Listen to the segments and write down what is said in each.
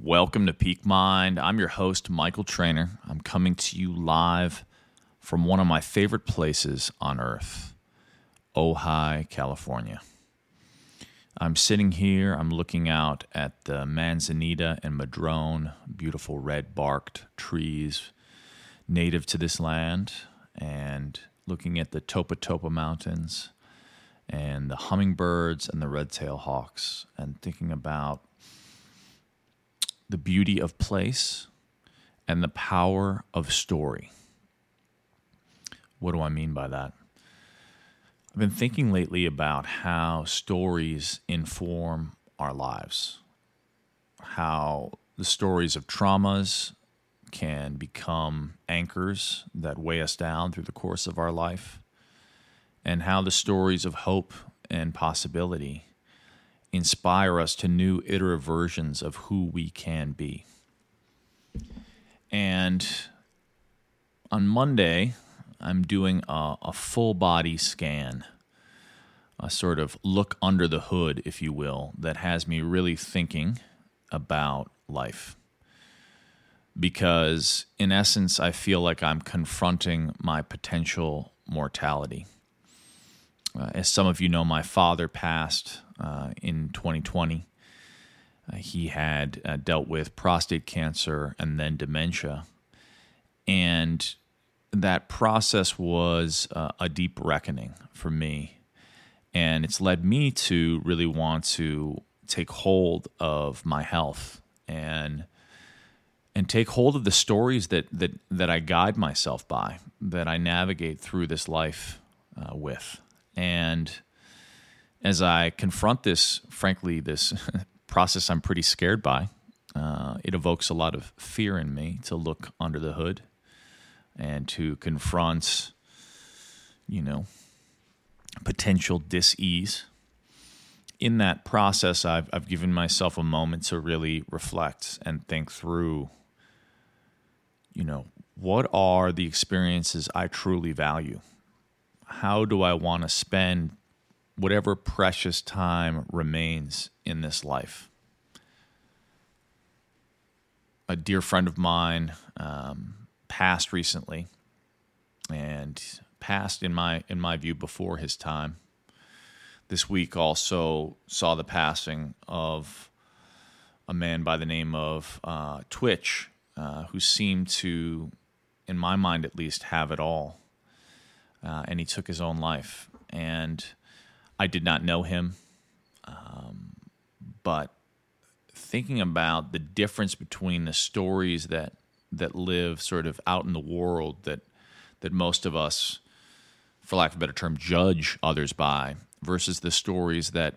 Welcome to Peak Mind. I'm your host, Michael Trainer. I'm coming to you live from one of my favorite places on earth, Ojai, California. I'm sitting here, I'm looking out at the manzanita and madrone, beautiful red barked trees native to this land, and looking at the Topa Topa Mountains and the hummingbirds and the red tail hawks, and thinking about the beauty of place and the power of story. What do I mean by that? I've been thinking lately about how stories inform our lives, how the stories of traumas can become anchors that weigh us down through the course of our life, and how the stories of hope and possibility inspire us to new iterative versions of who we can be. And on Monday, I'm doing a, a, full body scan, a sort of look under the hood, if you will, that has me really thinking about life. Because in essence, I feel like I'm confronting my potential mortality. Uh, as some of you know, my father passed uh, in 2020. Uh, he had uh, dealt with prostate cancer and then dementia. And that process was uh, a deep reckoning for me. And it's led me to really want to take hold of my health and and take hold of the stories that that that I guide myself by, that I navigate through this life uh, with. And as I confront this, frankly, this process I'm pretty scared by, uh, it evokes a lot of fear in me to look under the hood and to confront, you know, potential dis-ease. In that process, I've, I've given myself a moment to really reflect and think through, you know, what are the experiences I truly value? How do I want to spend whatever precious time remains in this life. A dear friend of mine um, passed recently, and passed in my in my view before his time. This week also saw the passing of a man by the name of uh, Twitch, uh, who seemed to, in my mind at least, have it all. Uh, and he took his own life. And I did not know him, um, but thinking about the difference between the stories that that live sort of out in the world that that most of us, for lack of a better term, judge others by, versus the stories that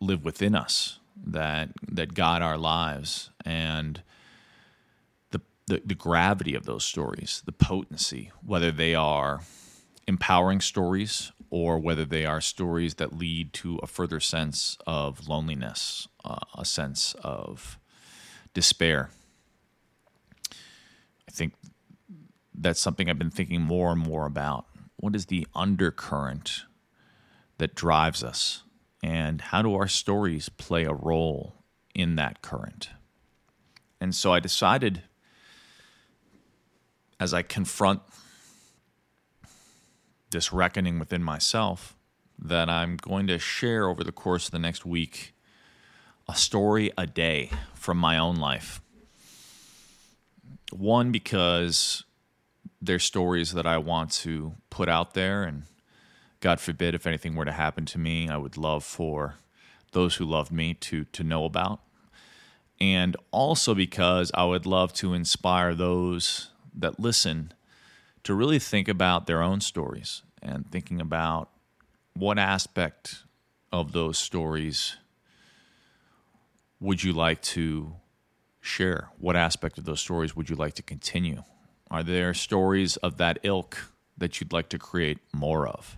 live within us that that guide our lives and the, the the gravity of those stories, the potency, whether they are empowering stories or whether they are stories that lead to a further sense of loneliness, uh, a sense of despair. I think that's something I've been thinking more and more about. What is the undercurrent that drives us? And how do our stories play a role in that current? And so I decided as I confront this reckoning within myself that I'm going to share over the course of the next week a story a day from my own life. One, because they're stories that I want to put out there, and God forbid if anything were to happen to me, I would love for those who love me to, to know about. And also because I would love to inspire those that listen to really think about their own stories and thinking about what aspect of those stories would you like to share? What aspect of those stories would you like to continue? Are there stories of that ilk that you'd like to create more of?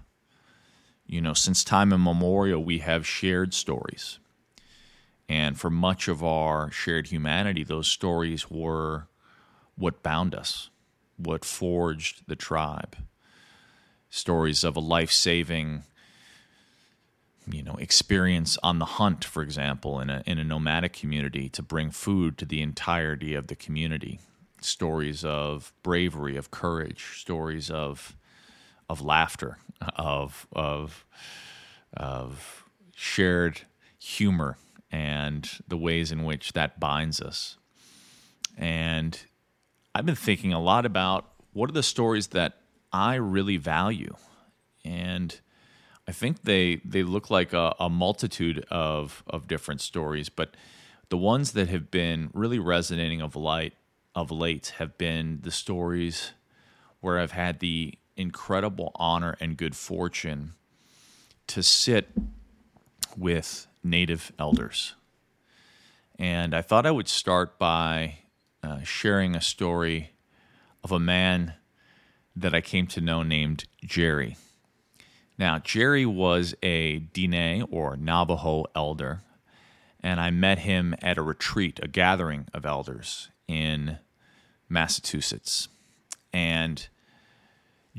You know, since time immemorial, we have shared stories. And for much of our shared humanity, those stories were what bound us what forged the tribe. Stories of a life saving you know experience on the hunt, for example, in a in a nomadic community to bring food to the entirety of the community. Stories of bravery, of courage, stories of of laughter, of of of shared humor and the ways in which that binds us. And I've been thinking a lot about what are the stories that I really value. And I think they they look like a, a multitude of of different stories, but the ones that have been really resonating of light of late have been the stories where I've had the incredible honor and good fortune to sit with native elders. And I thought I would start by uh, sharing a story of a man that I came to know named Jerry. Now, Jerry was a Diné or Navajo elder, and I met him at a retreat, a gathering of elders in Massachusetts. And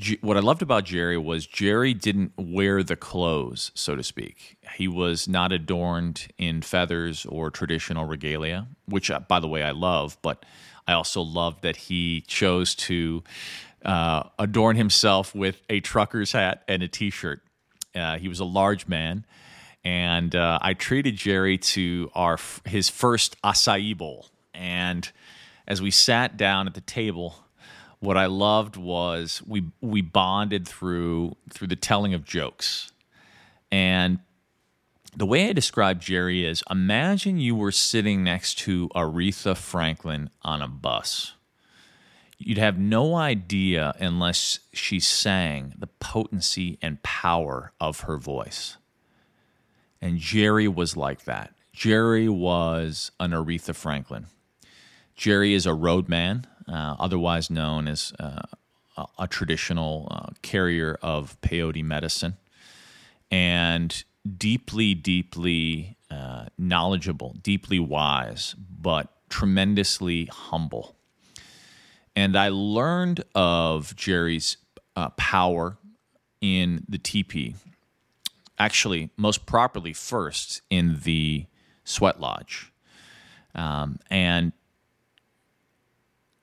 G- what I loved about Jerry was Jerry didn't wear the clothes, so to speak. He was not adorned in feathers or traditional regalia, which, uh, by the way, I love, but I also loved that he chose to uh, adorn himself with a trucker's hat and a t shirt. Uh, he was a large man. And uh, I treated Jerry to our his first acai bowl. And as we sat down at the table, what I loved was we we bonded through through the telling of jokes. And the way I describe Jerry is imagine you were sitting next to Aretha Franklin on a bus. You'd have no idea unless she sang the potency and power of her voice. And Jerry was like that. Jerry was an Aretha Franklin. Jerry is a roadman uh, otherwise known as uh, a, a, traditional uh, carrier of peyote medicine, and deeply, deeply uh, knowledgeable, deeply wise, but tremendously humble. And I learned of Jerry's uh, power in the teepee, actually, most properly, first in the sweat lodge. Um, and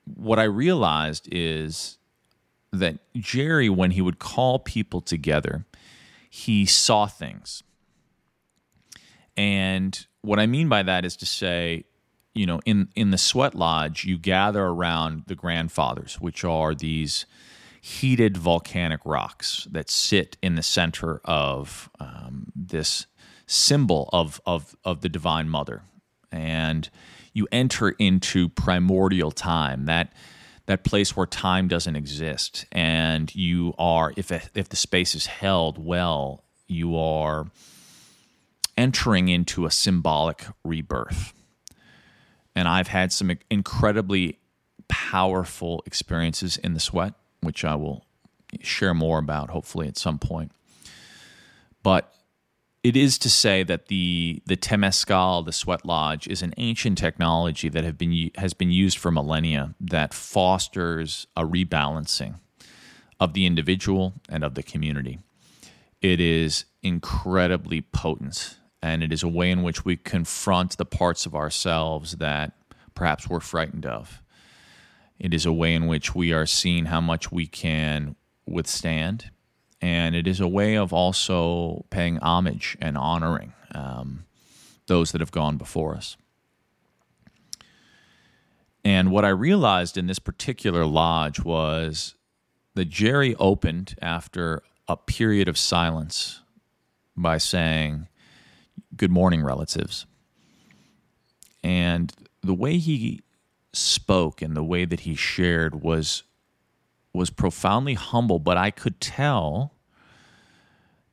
what I realized is that Jerry, when he would call people together, he saw things. And what I mean by that is to say, you know, in, in the sweat lodge, you gather around the grandfathers, which are these heated volcanic rocks that sit in the center of um, this symbol of, of, of the Divine Mother. And you enter into primordial time that that place where time doesn't exist and you are if if the space is held well you are entering into a symbolic rebirth and i've had some incredibly powerful experiences in the sweat which i will share more about hopefully at some point but it is to say that the the temescal, the sweat lodge, is an ancient technology that have been has been used for millennia that fosters a rebalancing of the individual and of the community. It is incredibly potent, and it is a way in which we confront the parts of ourselves that perhaps we're frightened of. It is a way in which we are seeing how much we can withstand and it is a way of also paying homage and honoring um, those that have gone before us. And what I realized in this particular lodge was that Jerry opened after a period of silence by saying, Good morning, relatives. And the way he spoke and the way that he shared was was profoundly humble, but I could tell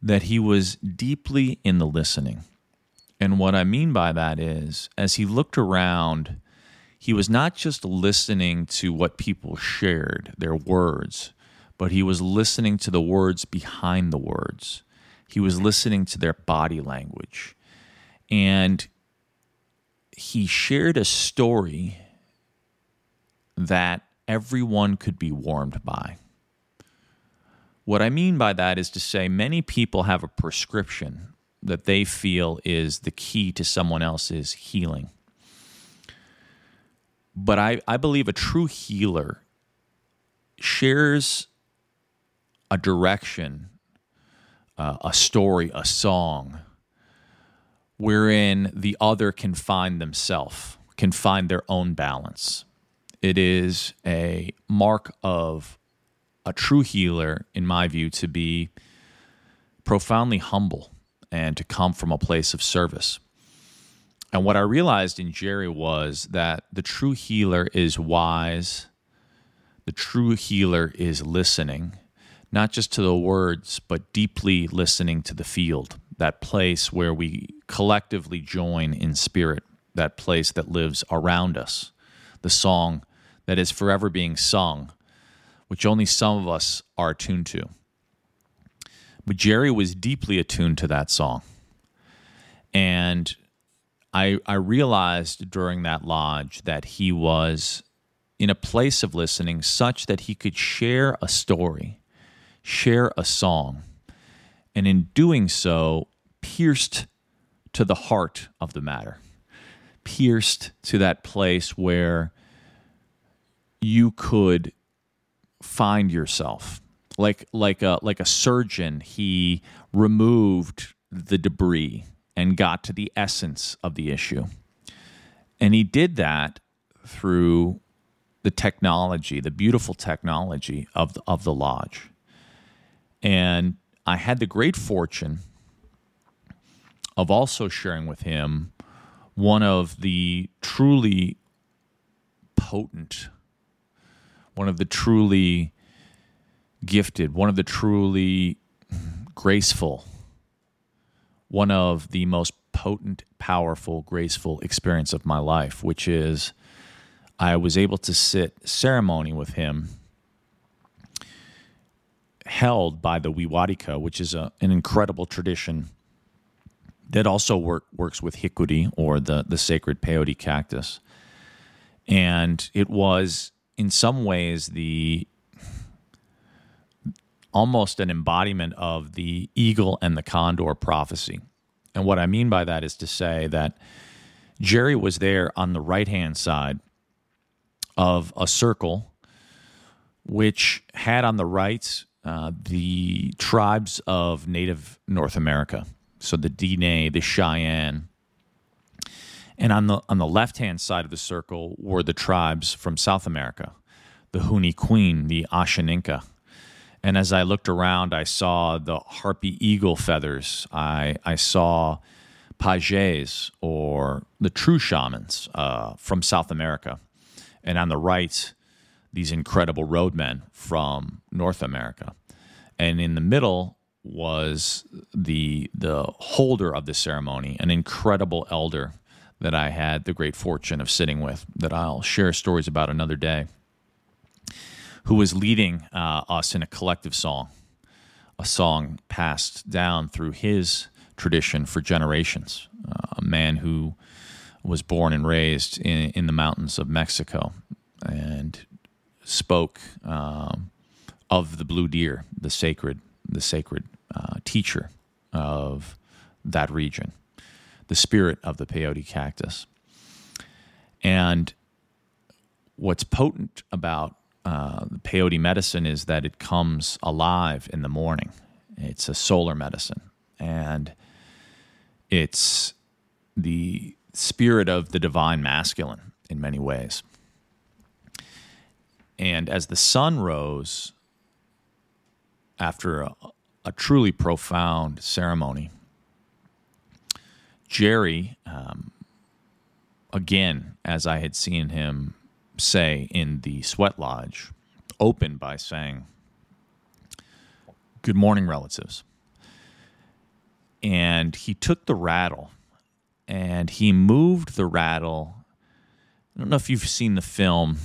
that he was deeply in the listening. And what I mean by that is, as he looked around, he was not just listening to what people shared, their words, but he was listening to the words behind the words. He was listening to their body language. And he shared a story that everyone could be warmed by. What I mean by that is to say, many people have a prescription that they feel is the key to someone else's healing. But I, I believe a true healer shares a direction, uh, a story, a song, wherein the other can find themselves, can find their own balance. It is a mark of a true healer, in my view, to be profoundly humble and to come from a place of service. And what I realized in Jerry was that the true healer is wise, the true healer is listening, not just to the words, but deeply listening to the field, that place where we collectively join in spirit, that place that lives around us, the song that is forever being sung, which only some of us are attuned to. But Jerry was deeply attuned to that song. And I, I realized during that lodge that he was in a place of listening such that he could share a story, share a song, and in doing so, pierced to the heart of the matter, pierced to that place where you could find yourself. Like like a like a surgeon he removed the debris and got to the essence of the issue. And he did that through the technology the beautiful technology of the, of the lodge. And i had the great fortune of also sharing with him one of the truly potent one of the truly gifted, one of the truly graceful, one of the most potent, powerful, graceful experience of my life, which is I was able to sit ceremony with him held by the Wixárika, which is a, an incredible tradition that also work, works with hikuri or the, the sacred peyote cactus. And it was in some ways the almost an embodiment of the eagle and the condor prophecy. And what I mean by that is to say that Jerry was there on the right hand side of a circle which had on the right uh, the tribes of native North America. So the Dene, the Cheyenne. And on the on the left hand side of the circle were the tribes from South America, the Huni Kuin, the Ashaninka, and as I looked around, I saw the harpy eagle feathers. I, I saw pajés or the true shamans uh, from South America. And on the right, these incredible roadmen from North America. And in the middle was the the holder of the ceremony, an incredible elder that I had the great fortune of sitting with that I'll share stories about another day who was leading uh, us in a collective song, a song passed down through his tradition for generations. Uh, a man who was born and raised in, in the mountains of Mexico and spoke um, of the blue deer, the sacred, the sacred uh, teacher of that region, the spirit of the peyote cactus. And what's potent about uh, the peyote medicine is that it comes alive in the morning. It's a solar medicine, and it's the spirit of the divine masculine in many ways. And as the sun rose after a, a truly profound ceremony, Jerry, um, again, as I had seen him say in the sweat lodge opened by saying, Good morning, relatives. And he took the rattle and he moved the rattle. I don't know if you've seen the film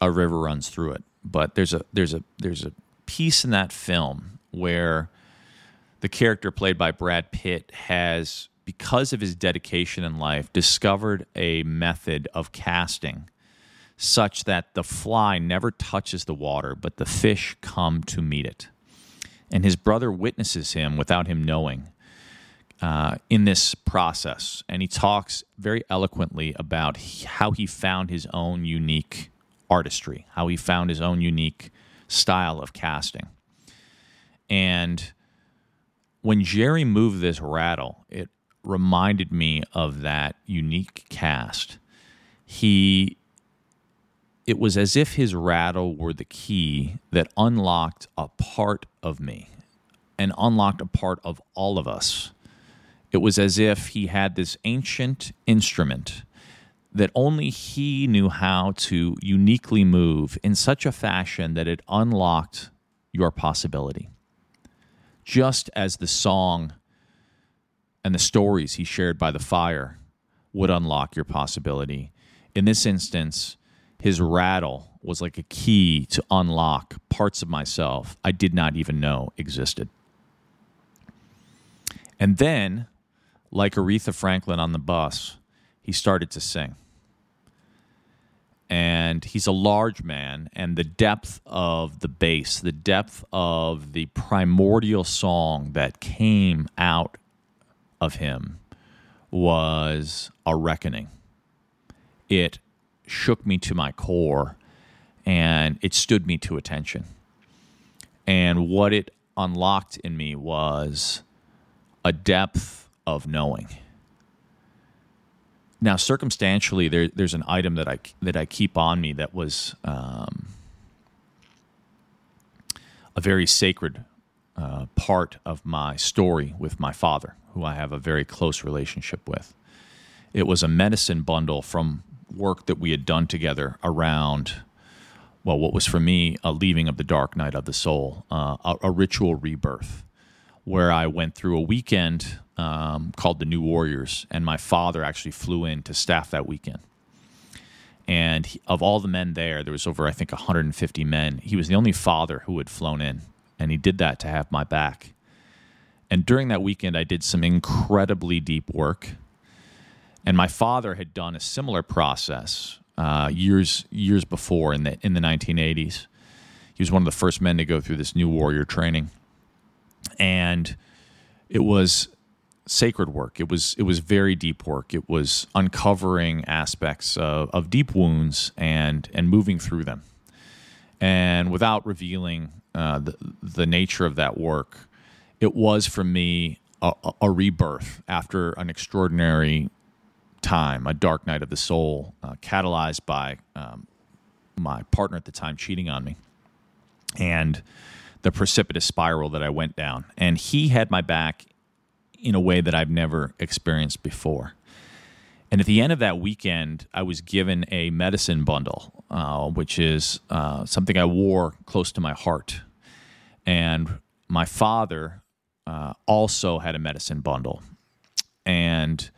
A River Runs Through It, but there's a there's a there's a piece in that film where the character played by Brad Pitt has because of his dedication in life discovered a method of casting such that the fly never touches the water, but the fish come to meet it. And his brother witnesses him without him knowing, uh, in this process, and he talks very eloquently about how he found his own unique artistry, how he found his own unique style of casting. And when Jerry moved this rattle, it reminded me of that unique cast. He it was as if his rattle were the key that unlocked a part of me and unlocked a part of all of us. It was as if he had this ancient instrument that only he knew how to uniquely move in such a fashion that it unlocked your possibility. Just as the song and the stories he shared by the fire would unlock your possibility. In this instance, his rattle was like a key to unlock parts of myself I did not even know existed. And then, like Aretha Franklin on the bus, he started to sing. And he's a large man, and the depth of the bass, the depth of the primordial song that came out of him was a reckoning. It shook me to my core and it stood me to attention. And what it unlocked in me was a depth of knowing. Now, circumstantially, there, there's an item that I that I keep on me that was um, a very sacred uh, part of my story with my father, who I have a very close relationship with. It was a medicine bundle from work that we had done together around, well, what was for me a leaving of the dark night of the soul, uh, a, a, ritual rebirth, where I went through a weekend um, called the New Warriors, and my father actually flew in to staff that weekend. And he, of all the men there, there was over, I think, 150 men. He was the only father who had flown in, and he did that to have my back. And during that weekend, I did some incredibly deep work and my father had done a similar process uh, years years before in the in the 1980s. He was one of the first men to go through this new warrior training, and it was sacred work. It was it was very deep work. It was uncovering aspects of, of deep wounds and and moving through them. And without revealing uh, the the nature of that work, it was for me a, a rebirth after an extraordinary time, a dark night of the soul, uh, catalyzed by um, my partner at the time cheating on me, and the precipitous spiral that I went down. And he had my back in a way that I've never experienced before. And at the end of that weekend, I was given a medicine bundle, uh, which is uh, something I wore close to my heart. And my father uh, also had a medicine bundle. And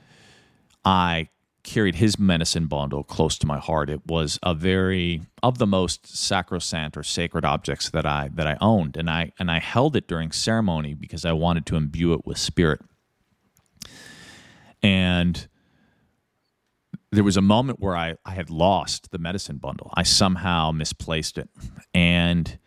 I carried his medicine bundle close to my heart. It was a very of the most sacrosanct or sacred objects that I that I owned, and I and I held it during ceremony because I wanted to imbue it with spirit. And there was a moment where I, I had lost the medicine bundle. I somehow misplaced it. And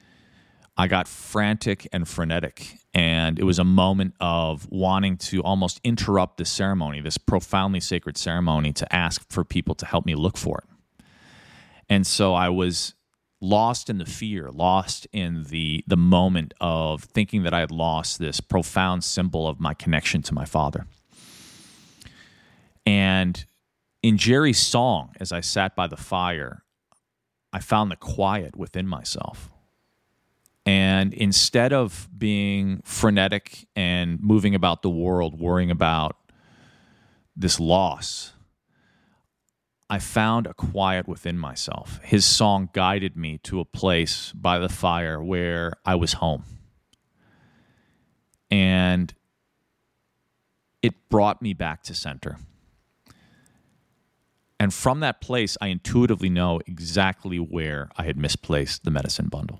I got frantic and frenetic. And it was a moment of wanting to almost interrupt the ceremony, this profoundly sacred ceremony, to ask for people to help me look for it. And so I was lost in the fear, lost in the, the moment of thinking that I had lost this profound symbol of my connection to my father. And in Jerry's song, as I sat by the fire, I found the quiet within myself. And instead of being frenetic and moving about the world, worrying about this loss, I found a quiet within myself. His song guided me to a place by the fire where I was home. And it brought me back to center. And from that place, I intuitively know exactly where I had misplaced the medicine bundle.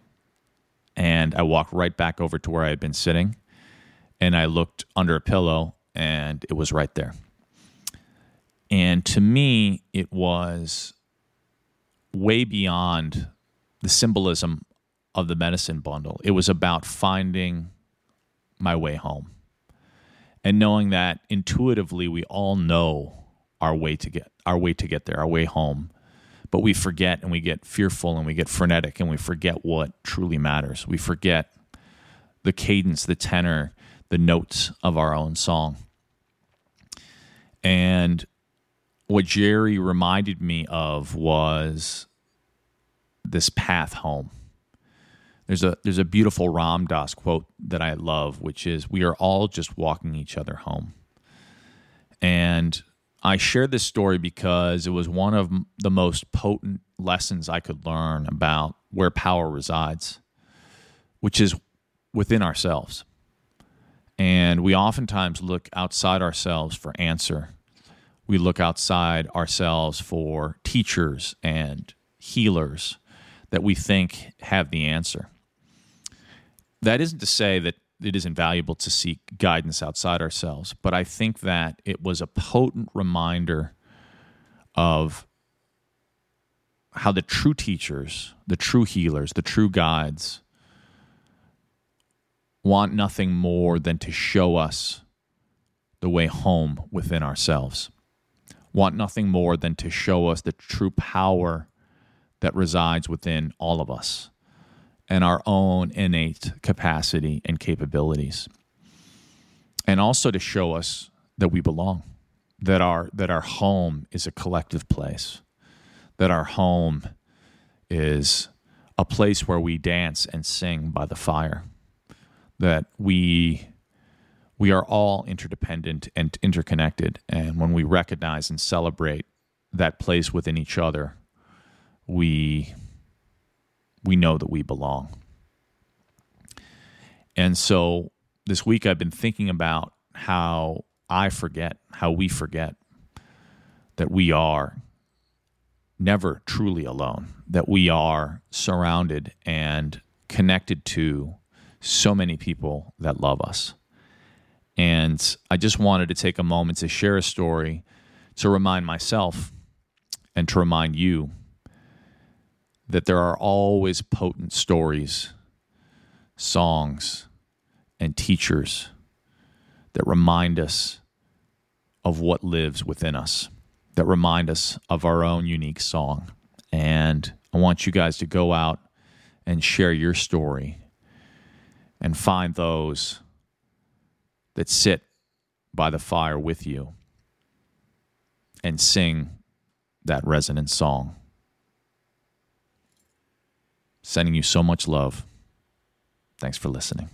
And I walked right back over to where I had been sitting and I looked under a pillow and it was right there. And to me, it was way beyond the symbolism of the medicine bundle. It was about finding my way home. and knowing that intuitively we all know our way to get our way to get there, our way home. But we forget and we get fearful and we get frenetic and we forget what truly matters. We forget the cadence, the tenor, the notes of our own song. And what Jerry reminded me of was this path home. There's a there's a beautiful Ram Dass quote that I love, which is "We are all just walking each other home." And I share this story because it was one of the most potent lessons I could learn about where power resides, which is within ourselves. And we oftentimes look outside ourselves for answer. We look outside ourselves for teachers and healers that we think have the answer. That isn't to say that it isn't valuable to seek guidance outside ourselves, but I think that it was a potent reminder of how the true teachers, the true healers, the true guides want nothing more than to show us the way home within ourselves, want nothing more than to show us the true power that resides within all of us and our own innate capacity and capabilities. And also to show us that we belong, that our, that our home is a collective place, that our home is a place where we dance and sing by the fire, that we we are all interdependent and interconnected and when we recognize and celebrate that place within each other we we know that we belong. And so this week I've been thinking about how I forget, how we forget that we are never truly alone, that we are surrounded and connected to so many people that love us. And I just wanted to take a moment to share a story to remind myself and to remind you that there are always potent stories, songs, and teachers that remind us of what lives within us, that remind us of our own unique song. And I want you guys to go out and share your story and find those that sit by the fire with you and sing that resonant song. Sending you so much love. Thanks for listening.